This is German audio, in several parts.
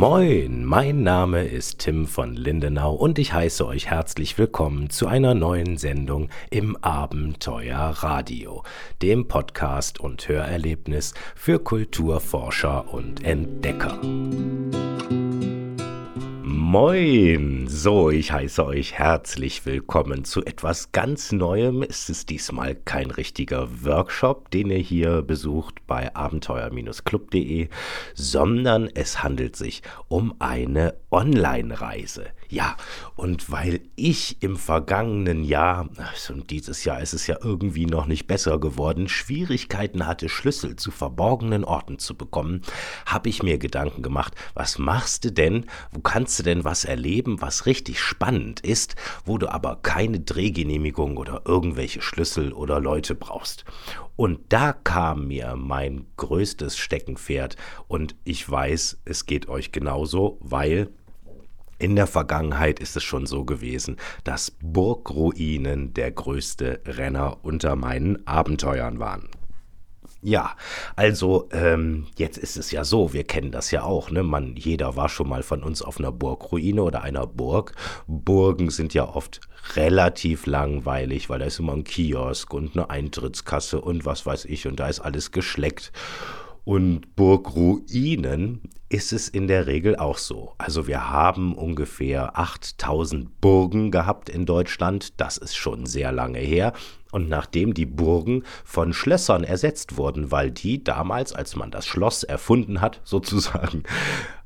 Moin, mein Name ist Tim von Lindenau und ich heiße euch herzlich willkommen zu einer neuen Sendung im Abenteuer Radio, dem Podcast und Hörerlebnis für Kulturforscher und Entdecker. Moin! So, ich heiße euch herzlich willkommen zu etwas ganz Neuem. Es ist diesmal kein richtiger Workshop, den ihr hier besucht bei abenteuer-club.de, sondern es handelt sich um eine Online-Reise. Ja, und weil ich im vergangenen Jahr, und dieses Jahr ist es ja irgendwie noch nicht besser geworden, Schwierigkeiten hatte, Schlüssel zu verborgenen Orten zu bekommen, habe ich mir Gedanken gemacht, was machst du denn, wo kannst du denn was erleben, was richtig spannend ist, wo du aber keine Drehgenehmigung oder irgendwelche Schlüssel oder Leute brauchst. Und da kam mir mein größtes Steckenpferd und ich weiß, es geht euch genauso, weil in der Vergangenheit ist es schon so gewesen, dass Burgruinen der größte Renner unter meinen Abenteuern waren. Ja, also ähm, jetzt ist es ja so, wir kennen das ja auch, ne? Man, jeder war schon mal von uns auf einer Burgruine oder einer Burg. Burgen sind ja oft relativ langweilig, weil da ist immer ein Kiosk und eine Eintrittskasse und was weiß ich und da ist alles geschleckt. Und Burgruinen ist es in der Regel auch so. Also wir haben ungefähr 8000 Burgen gehabt in Deutschland. Das ist schon sehr lange her. Und nachdem die Burgen von Schlössern ersetzt wurden, weil die damals, als man das Schloss erfunden hat, sozusagen,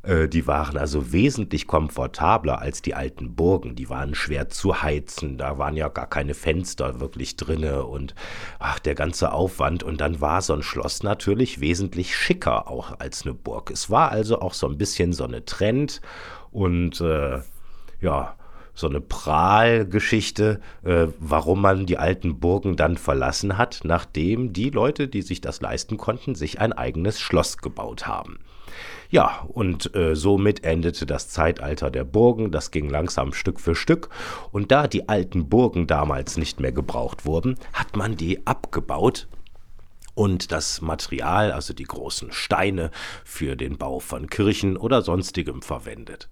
äh, die waren also wesentlich komfortabler als die alten Burgen. Die waren schwer zu heizen, da waren ja gar keine Fenster wirklich drinne und ach, der ganze Aufwand. Und dann war so ein Schloss natürlich wesentlich schicker auch als eine Burg. Es war also auch so ein bisschen so eine Trend und äh, ja, so eine Prahlgeschichte, äh, warum man die alten Burgen dann verlassen hat, nachdem die Leute, die sich das leisten konnten, sich ein eigenes Schloss gebaut haben. Ja, und äh, somit endete das Zeitalter der Burgen, das ging langsam Stück für Stück, und da die alten Burgen damals nicht mehr gebraucht wurden, hat man die abgebaut und das Material, also die großen Steine, für den Bau von Kirchen oder sonstigem verwendet.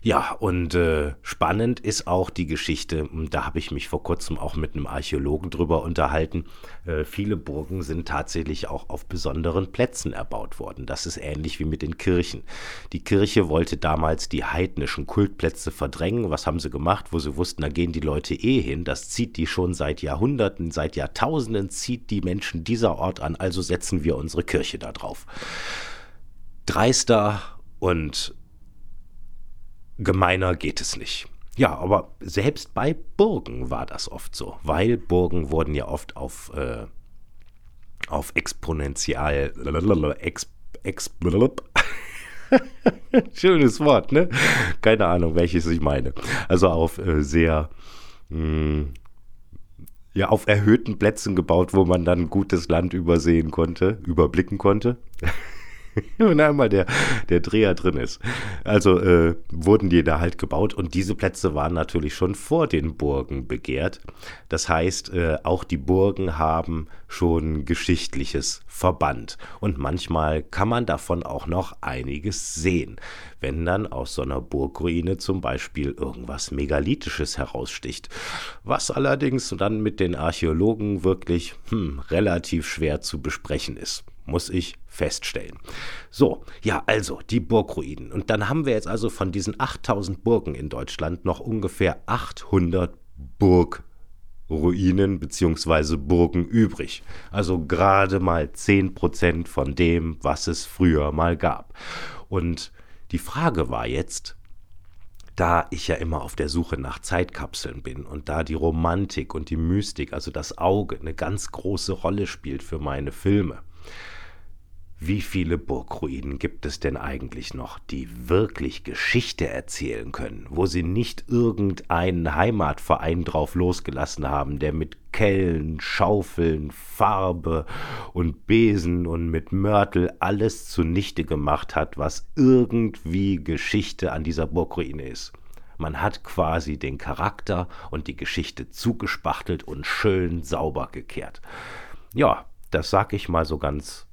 Ja, und äh, spannend ist auch die Geschichte, da habe ich mich vor kurzem auch mit einem Archäologen drüber unterhalten. Äh, viele Burgen sind tatsächlich auch auf besonderen Plätzen erbaut worden. Das ist ähnlich wie mit den Kirchen. Die Kirche wollte damals die heidnischen Kultplätze verdrängen. Was haben sie gemacht, wo sie wussten, da gehen die Leute eh hin. Das zieht die schon seit Jahrhunderten, seit Jahrtausenden zieht die Menschen dieser Ort an. Also setzen wir unsere Kirche da drauf. Dreister und gemeiner geht es nicht. Ja, aber selbst bei Burgen war das oft so, weil Burgen wurden ja oft auf, äh, auf exponentiell, ex, ex, schönes Wort, ne? Keine Ahnung, welches ich meine. Also auf äh, sehr, mh, hm, ja, auf erhöhten Plätzen gebaut, wo man dann gutes Land übersehen konnte, überblicken konnte. wenn einmal der, der Dreher drin ist. Also äh, wurden die da halt gebaut und diese Plätze waren natürlich schon vor den Burgen begehrt. Das heißt, äh, auch die Burgen haben schon Geschichtliches verbannt. Und manchmal kann man davon auch noch einiges sehen, wenn dann aus so einer Burgruine zum Beispiel irgendwas Megalithisches heraussticht. Was allerdings dann mit den Archäologen wirklich hm, relativ schwer zu besprechen ist muss ich feststellen. So, ja, also die Burgruinen. Und dann haben wir jetzt also von diesen 8000 Burgen in Deutschland noch ungefähr 800 Burgruinen bzw. Burgen übrig. Also gerade mal 10% von dem, was es früher mal gab. Und die Frage war jetzt, da ich ja immer auf der Suche nach Zeitkapseln bin und da die Romantik und die Mystik, also das Auge, eine ganz große Rolle spielt für meine Filme, wie viele Burgruinen gibt es denn eigentlich noch, die wirklich Geschichte erzählen können, wo sie nicht irgendeinen Heimatverein drauf losgelassen haben, der mit Kellen, Schaufeln, Farbe und Besen und mit Mörtel alles zunichte gemacht hat, was irgendwie Geschichte an dieser Burgruine ist. Man hat quasi den Charakter und die Geschichte zugespachtelt und schön sauber gekehrt. Ja, das sag ich mal so ganz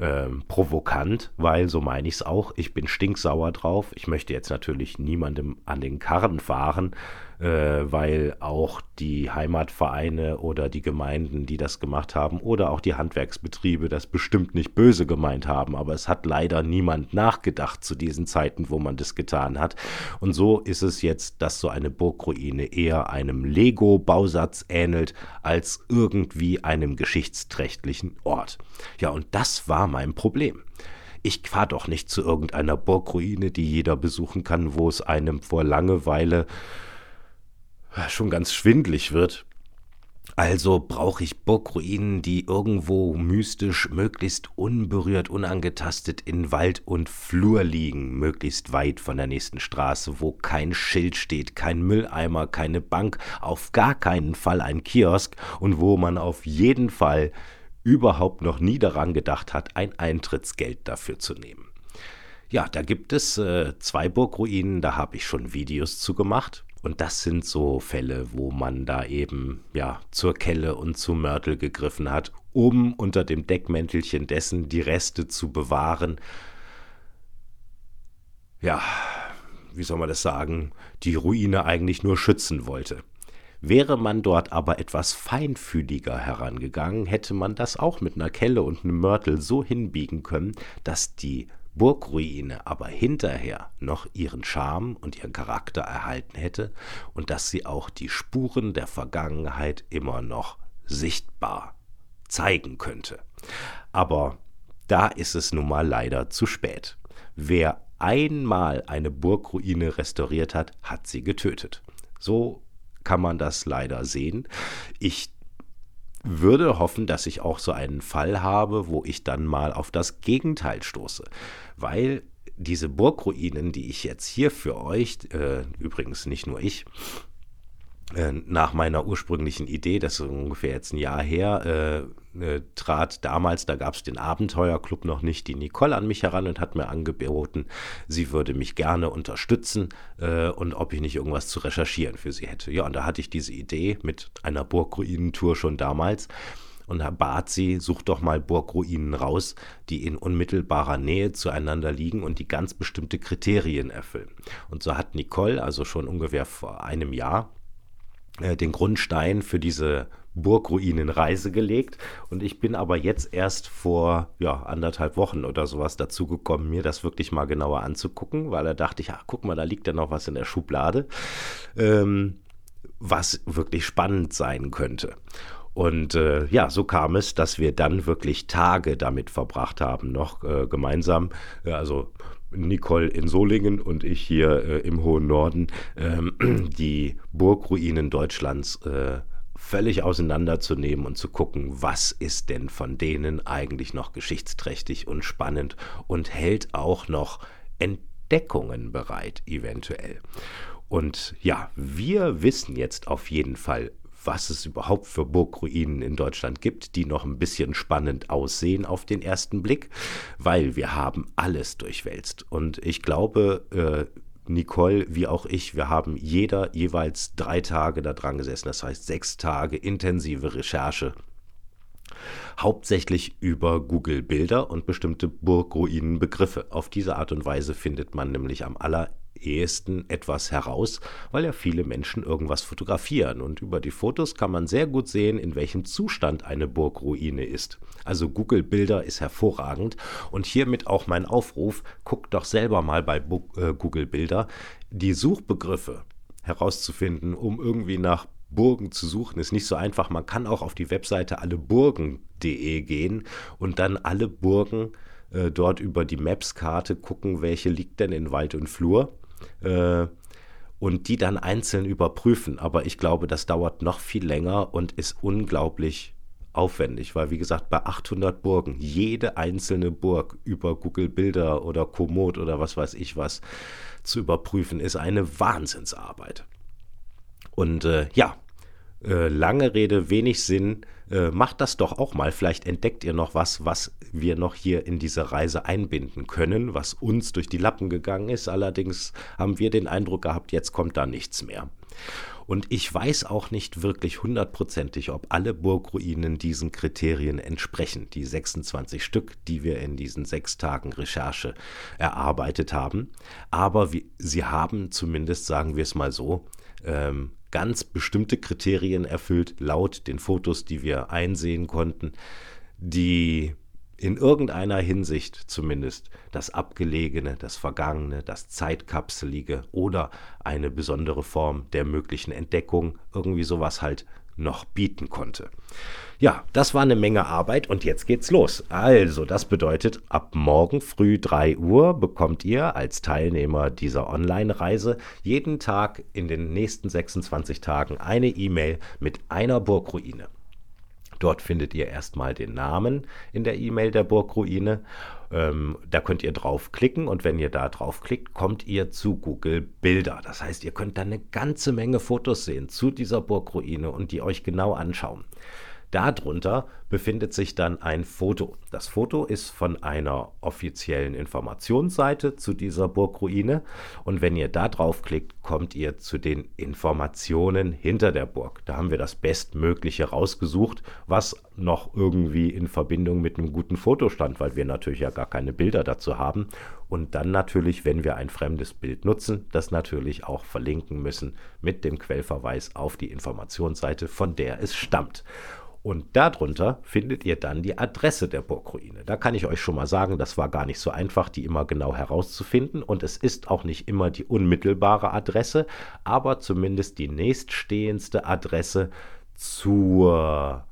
ähm, provokant, weil so meine ich es auch. Ich bin stinksauer drauf. Ich möchte jetzt natürlich niemandem an den Karren fahren, weil auch die Heimatvereine oder die Gemeinden, die das gemacht haben, oder auch die Handwerksbetriebe das bestimmt nicht böse gemeint haben. Aber es hat leider niemand nachgedacht zu diesen Zeiten, wo man das getan hat. Und so ist es jetzt, dass so eine Burgruine eher einem Lego-Bausatz ähnelt, als irgendwie einem geschichtsträchtlichen Ort. Ja, und das war mein Problem. Ich fahre doch nicht zu irgendeiner Burgruine, die jeder besuchen kann, wo es einem vor Langeweile schon ganz schwindlig wird. Also brauche ich Burgruinen, die irgendwo mystisch, möglichst unberührt, unangetastet in Wald und Flur liegen, möglichst weit von der nächsten Straße, wo kein Schild steht, kein Mülleimer, keine Bank, auf gar keinen Fall ein Kiosk und wo man auf jeden Fall überhaupt noch nie daran gedacht hat, ein Eintrittsgeld dafür zu nehmen. Ja, da gibt es äh, zwei Burgruinen, da habe ich schon Videos zu gemacht. Und das sind so Fälle, wo man da eben ja zur Kelle und zum Mörtel gegriffen hat, um unter dem Deckmäntelchen dessen die Reste zu bewahren. Ja, wie soll man das sagen, die Ruine eigentlich nur schützen wollte. Wäre man dort aber etwas feinfühliger herangegangen, hätte man das auch mit einer Kelle und einem Mörtel so hinbiegen können, dass die Burgruine aber hinterher noch ihren Charme und ihren Charakter erhalten hätte und dass sie auch die Spuren der Vergangenheit immer noch sichtbar zeigen könnte. Aber da ist es nun mal leider zu spät. Wer einmal eine Burgruine restauriert hat, hat sie getötet. So kann man das leider sehen. Ich würde hoffen, dass ich auch so einen Fall habe, wo ich dann mal auf das Gegenteil stoße. Weil diese Burgruinen, die ich jetzt hier für euch, äh, übrigens nicht nur ich, nach meiner ursprünglichen Idee, das ist ungefähr jetzt ein Jahr her, äh, äh, trat damals, da gab es den Abenteuerclub noch nicht, die Nicole an mich heran und hat mir angeboten, sie würde mich gerne unterstützen äh, und ob ich nicht irgendwas zu recherchieren für sie hätte. Ja, und da hatte ich diese Idee mit einer Burgruinentour schon damals und bat sie, sucht doch mal Burgruinen raus, die in unmittelbarer Nähe zueinander liegen und die ganz bestimmte Kriterien erfüllen. Und so hat Nicole, also schon ungefähr vor einem Jahr, äh, den Grundstein für diese Burgruinenreise gelegt und ich bin aber jetzt erst vor ja, anderthalb Wochen oder sowas dazu gekommen, mir das wirklich mal genauer anzugucken, weil da dachte ich, ja, guck mal, da liegt ja noch was in der Schublade, ähm, was wirklich spannend sein könnte. Und äh, ja, so kam es, dass wir dann wirklich Tage damit verbracht haben, noch äh, gemeinsam, äh, also Nicole in Solingen und ich hier äh, im hohen Norden, ähm, die Burgruinen Deutschlands äh, völlig auseinanderzunehmen und zu gucken, was ist denn von denen eigentlich noch geschichtsträchtig und spannend und hält auch noch Entdeckungen bereit, eventuell. Und ja, wir wissen jetzt auf jeden Fall was es überhaupt für Burgruinen in Deutschland gibt, die noch ein bisschen spannend aussehen auf den ersten Blick, weil wir haben alles durchwälzt. Und ich glaube, äh, Nicole wie auch ich, wir haben jeder jeweils drei Tage da dran gesessen, das heißt sechs Tage intensive Recherche hauptsächlich über Google Bilder und bestimmte Burgruinenbegriffe. Auf diese Art und Weise findet man nämlich am aller ehesten etwas heraus, weil ja viele Menschen irgendwas fotografieren und über die Fotos kann man sehr gut sehen, in welchem Zustand eine Burgruine ist. Also Google Bilder ist hervorragend und hiermit auch mein Aufruf, guckt doch selber mal bei äh, Google Bilder die Suchbegriffe herauszufinden, um irgendwie nach Burgen zu suchen, ist nicht so einfach. Man kann auch auf die Webseite alleburgen.de gehen und dann alle Burgen äh, dort über die Maps-Karte gucken, welche liegt denn in Wald und Flur äh, und die dann einzeln überprüfen. Aber ich glaube, das dauert noch viel länger und ist unglaublich aufwendig, weil wie gesagt, bei 800 Burgen, jede einzelne Burg über Google Bilder oder Komoot oder was weiß ich was zu überprüfen, ist eine Wahnsinnsarbeit. Und äh, ja, äh, lange Rede, wenig Sinn. Äh, macht das doch auch mal. Vielleicht entdeckt ihr noch was, was wir noch hier in diese Reise einbinden können, was uns durch die Lappen gegangen ist. Allerdings haben wir den Eindruck gehabt, jetzt kommt da nichts mehr. Und ich weiß auch nicht wirklich hundertprozentig, ob alle Burgruinen diesen Kriterien entsprechen. Die 26 Stück, die wir in diesen sechs Tagen Recherche erarbeitet haben. Aber wir, sie haben zumindest, sagen wir es mal so, ähm, ganz bestimmte Kriterien erfüllt, laut den Fotos, die wir einsehen konnten, die in irgendeiner Hinsicht zumindest das Abgelegene, das Vergangene, das Zeitkapselige oder eine besondere Form der möglichen Entdeckung, irgendwie sowas halt noch bieten konnte. Ja, das war eine Menge Arbeit und jetzt geht's los. Also, das bedeutet, ab morgen früh 3 Uhr bekommt ihr als Teilnehmer dieser Online-Reise jeden Tag in den nächsten 26 Tagen eine E-Mail mit einer Burgruine. Dort findet ihr erstmal den Namen in der E-Mail der Burgruine. Ähm, da könnt ihr draufklicken und wenn ihr da draufklickt, kommt ihr zu Google Bilder. Das heißt, ihr könnt dann eine ganze Menge Fotos sehen zu dieser Burgruine und die euch genau anschauen. Darunter befindet sich dann ein Foto. Das Foto ist von einer offiziellen Informationsseite zu dieser Burgruine und wenn ihr da draufklickt, kommt ihr zu den Informationen hinter der Burg. Da haben wir das Bestmögliche rausgesucht, was noch irgendwie in Verbindung mit einem guten Foto stand, weil wir natürlich ja gar keine Bilder dazu haben und dann natürlich, wenn wir ein fremdes Bild nutzen, das natürlich auch verlinken müssen mit dem Quellverweis auf die Informationsseite, von der es stammt. Und darunter findet ihr dann die Adresse der Burgruine. Da kann ich euch schon mal sagen, das war gar nicht so einfach, die immer genau herauszufinden. Und es ist auch nicht immer die unmittelbare Adresse, aber zumindest die nächststehendste Adresse zur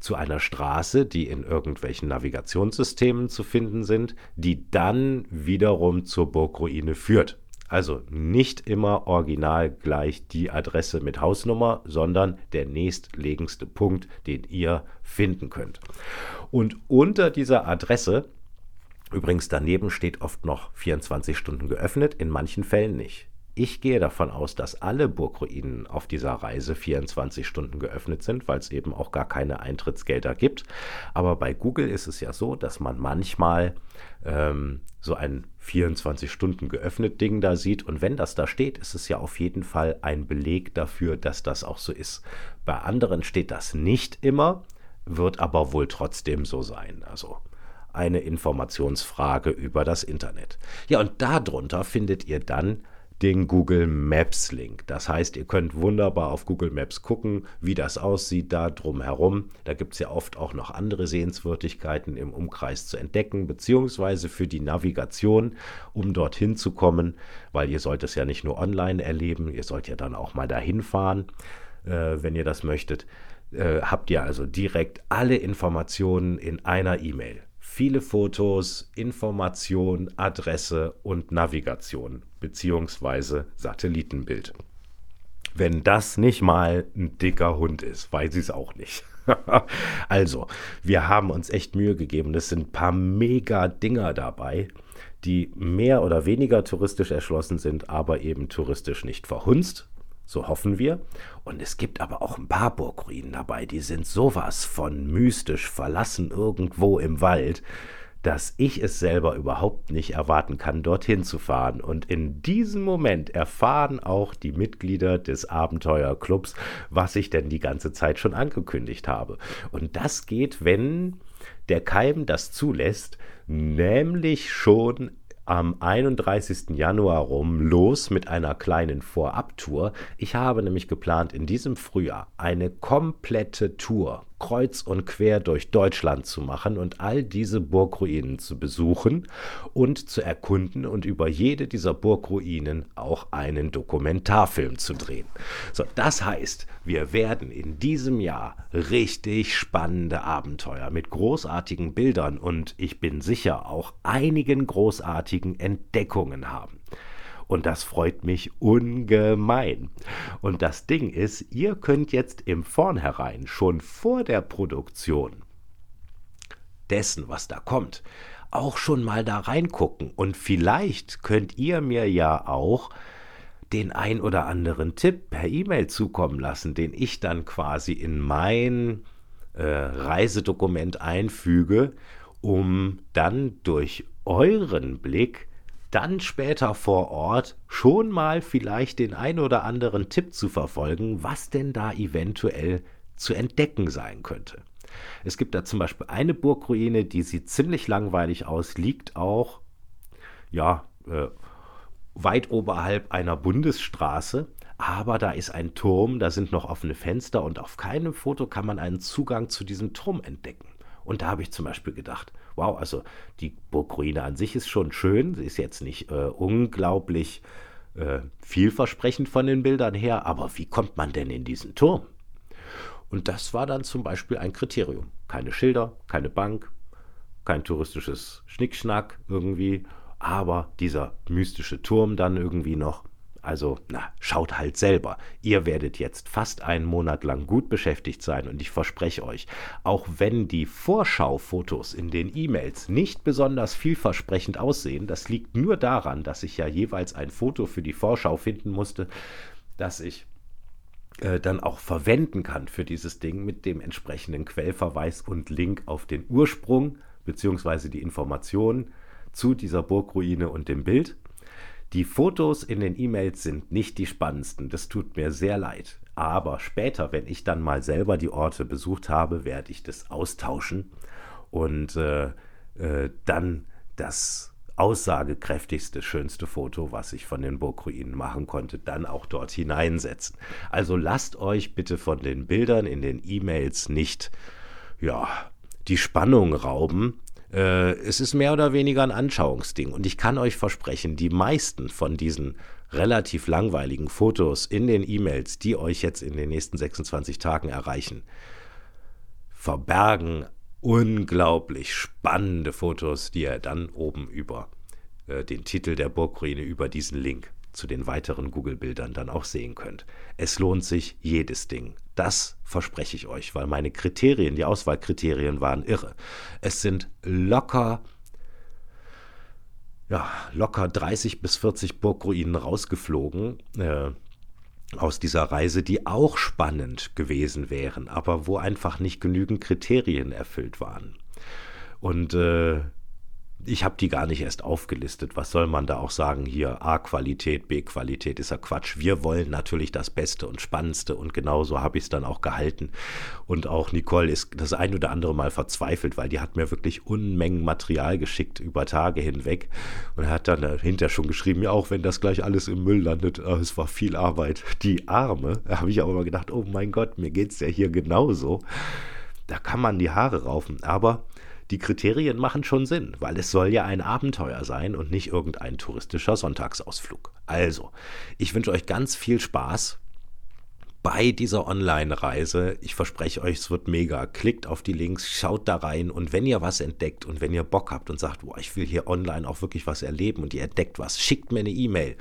zu einer Straße, die in irgendwelchen Navigationssystemen zu finden sind, die dann wiederum zur Burgruine führt. Also nicht immer original gleich die Adresse mit Hausnummer, sondern der nächstlegendste Punkt, den ihr finden könnt. Und unter dieser Adresse, übrigens daneben steht oft noch 24 Stunden geöffnet, in manchen Fällen nicht. Ich gehe davon aus, dass alle Burgruinen auf dieser Reise 24 Stunden geöffnet sind, weil es eben auch gar keine Eintrittsgelder gibt. Aber bei Google ist es ja so, dass man manchmal ähm, so ein 24 Stunden geöffnet Ding da sieht. Und wenn das da steht, ist es ja auf jeden Fall ein Beleg dafür, dass das auch so ist. Bei anderen steht das nicht immer, wird aber wohl trotzdem so sein. Also eine Informationsfrage über das Internet. Ja, und darunter findet ihr dann den Google Maps Link. Das heißt, ihr könnt wunderbar auf Google Maps gucken, wie das aussieht da drumherum. Da gibt es ja oft auch noch andere Sehenswürdigkeiten im Umkreis zu entdecken, beziehungsweise für die Navigation, um dorthin zu kommen, weil ihr sollt es ja nicht nur online erleben, ihr sollt ja dann auch mal dahin fahren, äh, wenn ihr das möchtet. Äh, habt ihr also direkt alle Informationen in einer E-Mail viele Fotos, Information, Adresse und Navigation bzw. Satellitenbild. Wenn das nicht mal ein dicker Hund ist, weiß ich es auch nicht. also, wir haben uns echt Mühe gegeben. Es sind ein paar mega Dinger dabei, die mehr oder weniger touristisch erschlossen sind, aber eben touristisch nicht verhunzt, so hoffen wir. Und es gibt aber auch ein paar Burgruinen dabei, die sind sowas von mystisch verlassen irgendwo im Wald, dass ich es selber überhaupt nicht erwarten kann, dorthin zu fahren. Und in diesem Moment erfahren auch die Mitglieder des Abenteuerclubs, was ich denn die ganze Zeit schon angekündigt habe. Und das geht, wenn der Keim das zulässt, nämlich schon am 31. Januar rum los mit einer kleinen Vorabtour. Ich habe nämlich geplant, in diesem Frühjahr eine komplette Tour kreuz und quer durch Deutschland zu machen und all diese Burgruinen zu besuchen und zu erkunden und über jede dieser Burgruinen auch einen Dokumentarfilm zu drehen. So, das heißt, wir werden in diesem Jahr richtig spannende Abenteuer mit großartigen Bildern und ich bin sicher auch einigen großartigen Entdeckungen haben. Und das freut mich ungemein. Und das Ding ist, ihr könnt jetzt im Vornherein schon vor der Produktion dessen, was da kommt, auch schon mal da reingucken. Und vielleicht könnt ihr mir ja auch den ein oder anderen Tipp per E-Mail zukommen lassen, den ich dann quasi in mein äh, Reisedokument einfüge, um dann durch euren Blick dann später vor Ort schon mal vielleicht den ein oder anderen Tipp zu verfolgen, was denn da eventuell zu entdecken sein könnte. Es gibt da zum Beispiel eine Burgruine, die sieht ziemlich langweilig aus, liegt auch, ja, äh, weit oberhalb einer Bundesstraße, aber da ist ein Turm, da sind noch offene Fenster und auf keinem Foto kann man einen Zugang zu diesem Turm entdecken. Und da habe ich zum Beispiel gedacht, wow, also die Burgruine an sich ist schon schön, sie ist jetzt nicht äh, unglaublich äh, vielversprechend von den Bildern her, aber wie kommt man denn in diesen Turm? Und das war dann zum Beispiel ein Kriterium. Keine Schilder, keine Bank, kein touristisches Schnickschnack irgendwie, aber dieser mystische Turm dann irgendwie noch. Also, na, schaut halt selber. Ihr werdet jetzt fast einen Monat lang gut beschäftigt sein und ich verspreche euch, auch wenn die Vorschaufotos in den E-Mails nicht besonders vielversprechend aussehen, das liegt nur daran, dass ich ja jeweils ein Foto für die Vorschau finden musste, das ich äh, dann auch verwenden kann für dieses Ding mit dem entsprechenden Quellverweis und Link auf den Ursprung bzw. die Informationen zu dieser Burgruine und dem Bild. Die Fotos in den E-Mails sind nicht die spannendsten, das tut mir sehr leid. Aber später, wenn ich dann mal selber die Orte besucht habe, werde ich das austauschen und äh, äh, dann das aussagekräftigste, schönste Foto, was ich von den Burgruinen machen konnte, dann auch dort hineinsetzen. Also lasst euch bitte von den Bildern in den E-Mails nicht, ja, die Spannung rauben, äh, es ist mehr oder weniger ein Anschauungsding. Und ich kann euch versprechen, die meisten von diesen relativ langweiligen Fotos in den E-Mails, die euch jetzt in den nächsten 26 Tagen erreichen, verbergen unglaublich spannende Fotos, die ihr dann oben über äh, den Titel der Burgruine, über diesen Link zu den weiteren Google-Bildern dann auch sehen könnt. Es lohnt sich jedes Ding. Das verspreche ich euch, weil meine Kriterien, die Auswahlkriterien waren irre. Es sind locker, ja, locker 30 bis 40 Burgruinen rausgeflogen. Äh, aus dieser Reise, die auch spannend gewesen wären, aber wo einfach nicht genügend Kriterien erfüllt waren. Und äh, ich habe die gar nicht erst aufgelistet. Was soll man da auch sagen hier? A-Qualität, B-Qualität ist ja Quatsch. Wir wollen natürlich das Beste und Spannendste und genauso habe ich es dann auch gehalten. Und auch Nicole ist das ein oder andere Mal verzweifelt, weil die hat mir wirklich Unmengen Material geschickt über Tage hinweg und hat dann dahinter schon geschrieben, ja, auch wenn das gleich alles im Müll landet, oh, es war viel Arbeit. Die Arme, da habe ich aber mal gedacht, oh mein Gott, mir geht es ja hier genauso. Da kann man die Haare raufen, aber die Kriterien machen schon Sinn, weil es soll ja ein Abenteuer sein und nicht irgendein touristischer Sonntagsausflug. Also, ich wünsche euch ganz viel Spaß bei dieser Online-Reise. Ich verspreche euch, es wird mega. Klickt auf die Links, schaut da rein und wenn ihr was entdeckt und wenn ihr Bock habt und sagt, boah, ich will hier online auch wirklich was erleben und ihr entdeckt was, schickt mir eine E-Mail.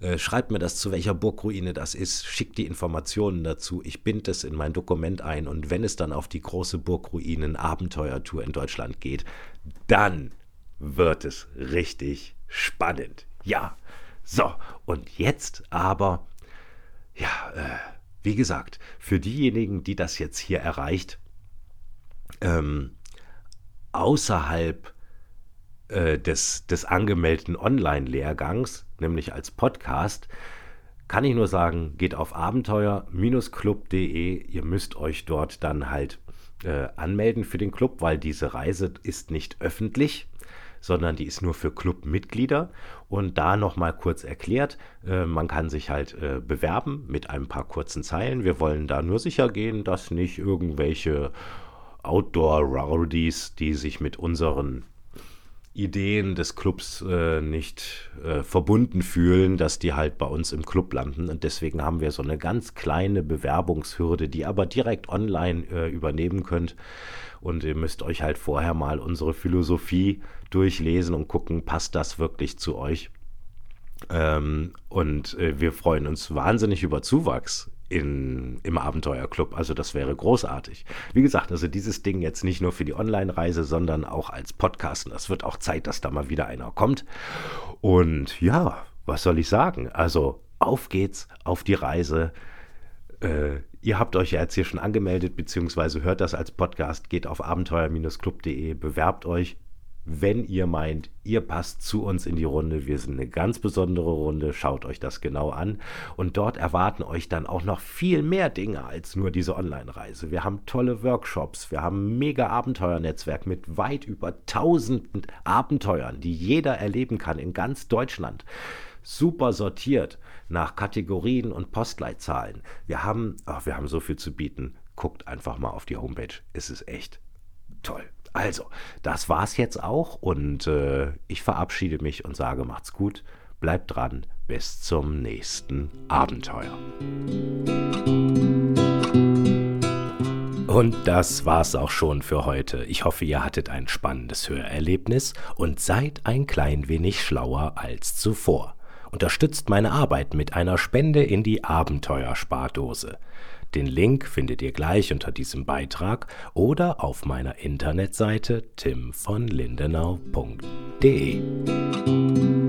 Äh, schreibt mir das, zu welcher Burgruine das ist, schickt die Informationen dazu, ich binde es in mein Dokument ein und wenn es dann auf die große Burgruinen-Abenteuertour in Deutschland geht, dann wird es richtig spannend. Ja, so, und jetzt aber, ja, äh, wie gesagt, für diejenigen, die das jetzt hier erreicht, ähm, außerhalb äh, des, des angemeldeten Online-Lehrgangs, nämlich als Podcast, kann ich nur sagen, geht auf abenteuer-club.de. Ihr müsst euch dort dann halt äh, anmelden für den Club, weil diese Reise ist nicht öffentlich, sondern die ist nur für Clubmitglieder. Und da nochmal kurz erklärt, äh, man kann sich halt äh, bewerben mit ein paar kurzen Zeilen. Wir wollen da nur sicher gehen, dass nicht irgendwelche Outdoor-Rowdies, die sich mit unseren Ideen des Clubs äh, nicht äh, verbunden fühlen, dass die halt bei uns im Club landen. Und deswegen haben wir so eine ganz kleine Bewerbungshürde, die aber direkt online äh, übernehmen könnt. Und ihr müsst euch halt vorher mal unsere Philosophie durchlesen und gucken, passt das wirklich zu euch. Ähm, und äh, wir freuen uns wahnsinnig über Zuwachs in, im Abenteuerclub. Also das wäre großartig. Wie gesagt, also dieses Ding jetzt nicht nur für die Online-Reise, sondern auch als Podcast. Und das wird auch Zeit, dass da mal wieder einer kommt. Und ja, was soll ich sagen? Also auf geht's, auf die Reise. Äh, ihr habt euch ja jetzt hier schon angemeldet, beziehungsweise hört das als Podcast, geht auf abenteuer-club.de, bewerbt euch, wenn ihr meint, ihr passt zu uns in die Runde. Wir sind eine ganz besondere Runde. Schaut euch das genau an. Und dort erwarten euch dann auch noch viel mehr Dinge als nur diese Online-Reise. Wir haben tolle Workshops. Wir haben ein mega Abenteuernetzwerk mit weit über tausenden Abenteuern, die jeder erleben kann in ganz Deutschland super sortiert nach Kategorien und Postleitzahlen. Wir haben, ach, wir haben so viel zu bieten. Guckt einfach mal auf die Homepage. Es ist echt toll. Also, das war's jetzt auch und äh, ich verabschiede mich und sage, macht's gut, bleibt dran, bis zum nächsten Abenteuer. Und das war's auch schon für heute. Ich hoffe, ihr hattet ein spannendes Hörerlebnis und seid ein klein wenig schlauer als zuvor. Unterstützt meine Arbeit mit einer Spende in die Abenteuerspardose. Den Link findet ihr gleich unter diesem Beitrag oder auf meiner Internetseite timvonlindenau.de.